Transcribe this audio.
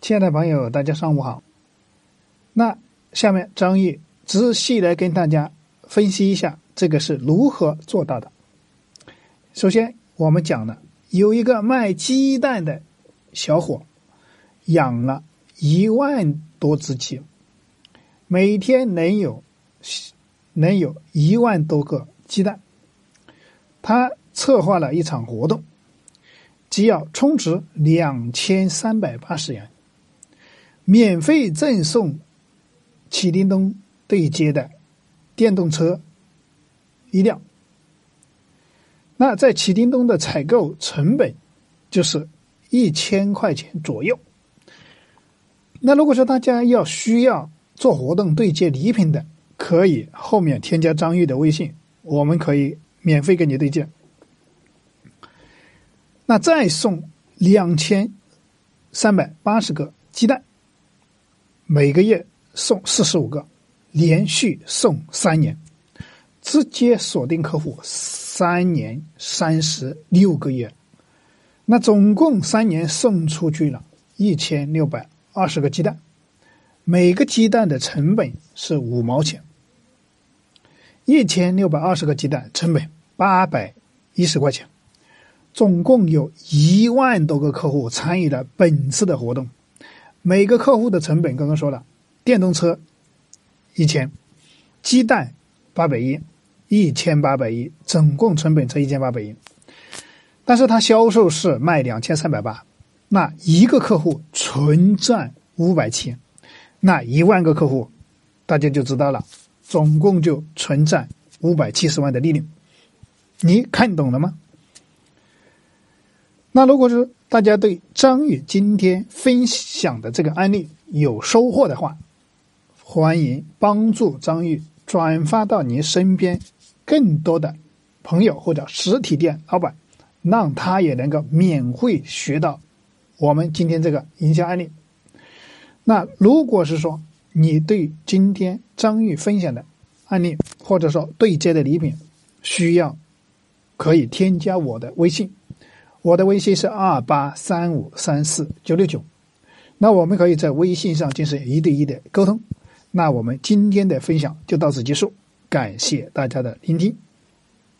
亲爱的朋友，大家上午好。那下面张玉仔细来跟大家分析一下，这个是如何做到的。首先，我们讲了有一个卖鸡蛋的小伙，养了一万多只鸡，每天能有能有一万多个鸡蛋。他策划了一场活动，只要充值两千三百八十元。免费赠送启叮咚对接的电动车一辆。那在启叮咚的采购成本就是一千块钱左右。那如果说大家要需要做活动对接礼品的，可以后面添加张玉的微信，我们可以免费给你对接。那再送两千三百八十个鸡蛋。每个月送四十五个，连续送三年，直接锁定客户三年三十六个月，那总共三年送出去了一千六百二十个鸡蛋，每个鸡蛋的成本是五毛钱，一千六百二十个鸡蛋成本八百一十块钱，总共有一万多个客户参与了本次的活动。每个客户的成本刚刚说了，电动车一千，鸡蛋八百一，一千八百一，总共成本才一千八百一。但是他销售是卖两千三百八，那一个客户纯赚五百七，那一万个客户，大家就知道了，总共就纯赚五百七十万的利润。你看懂了吗？那如果是。大家对张宇今天分享的这个案例有收获的话，欢迎帮助张宇转发到您身边更多的朋友或者实体店老板，让他也能够免费学到我们今天这个营销案例。那如果是说你对今天张玉分享的案例，或者说对接的礼品需要，可以添加我的微信。我的微信是二八三五三四九六九，那我们可以在微信上进行一对一的沟通。那我们今天的分享就到此结束，感谢大家的聆听。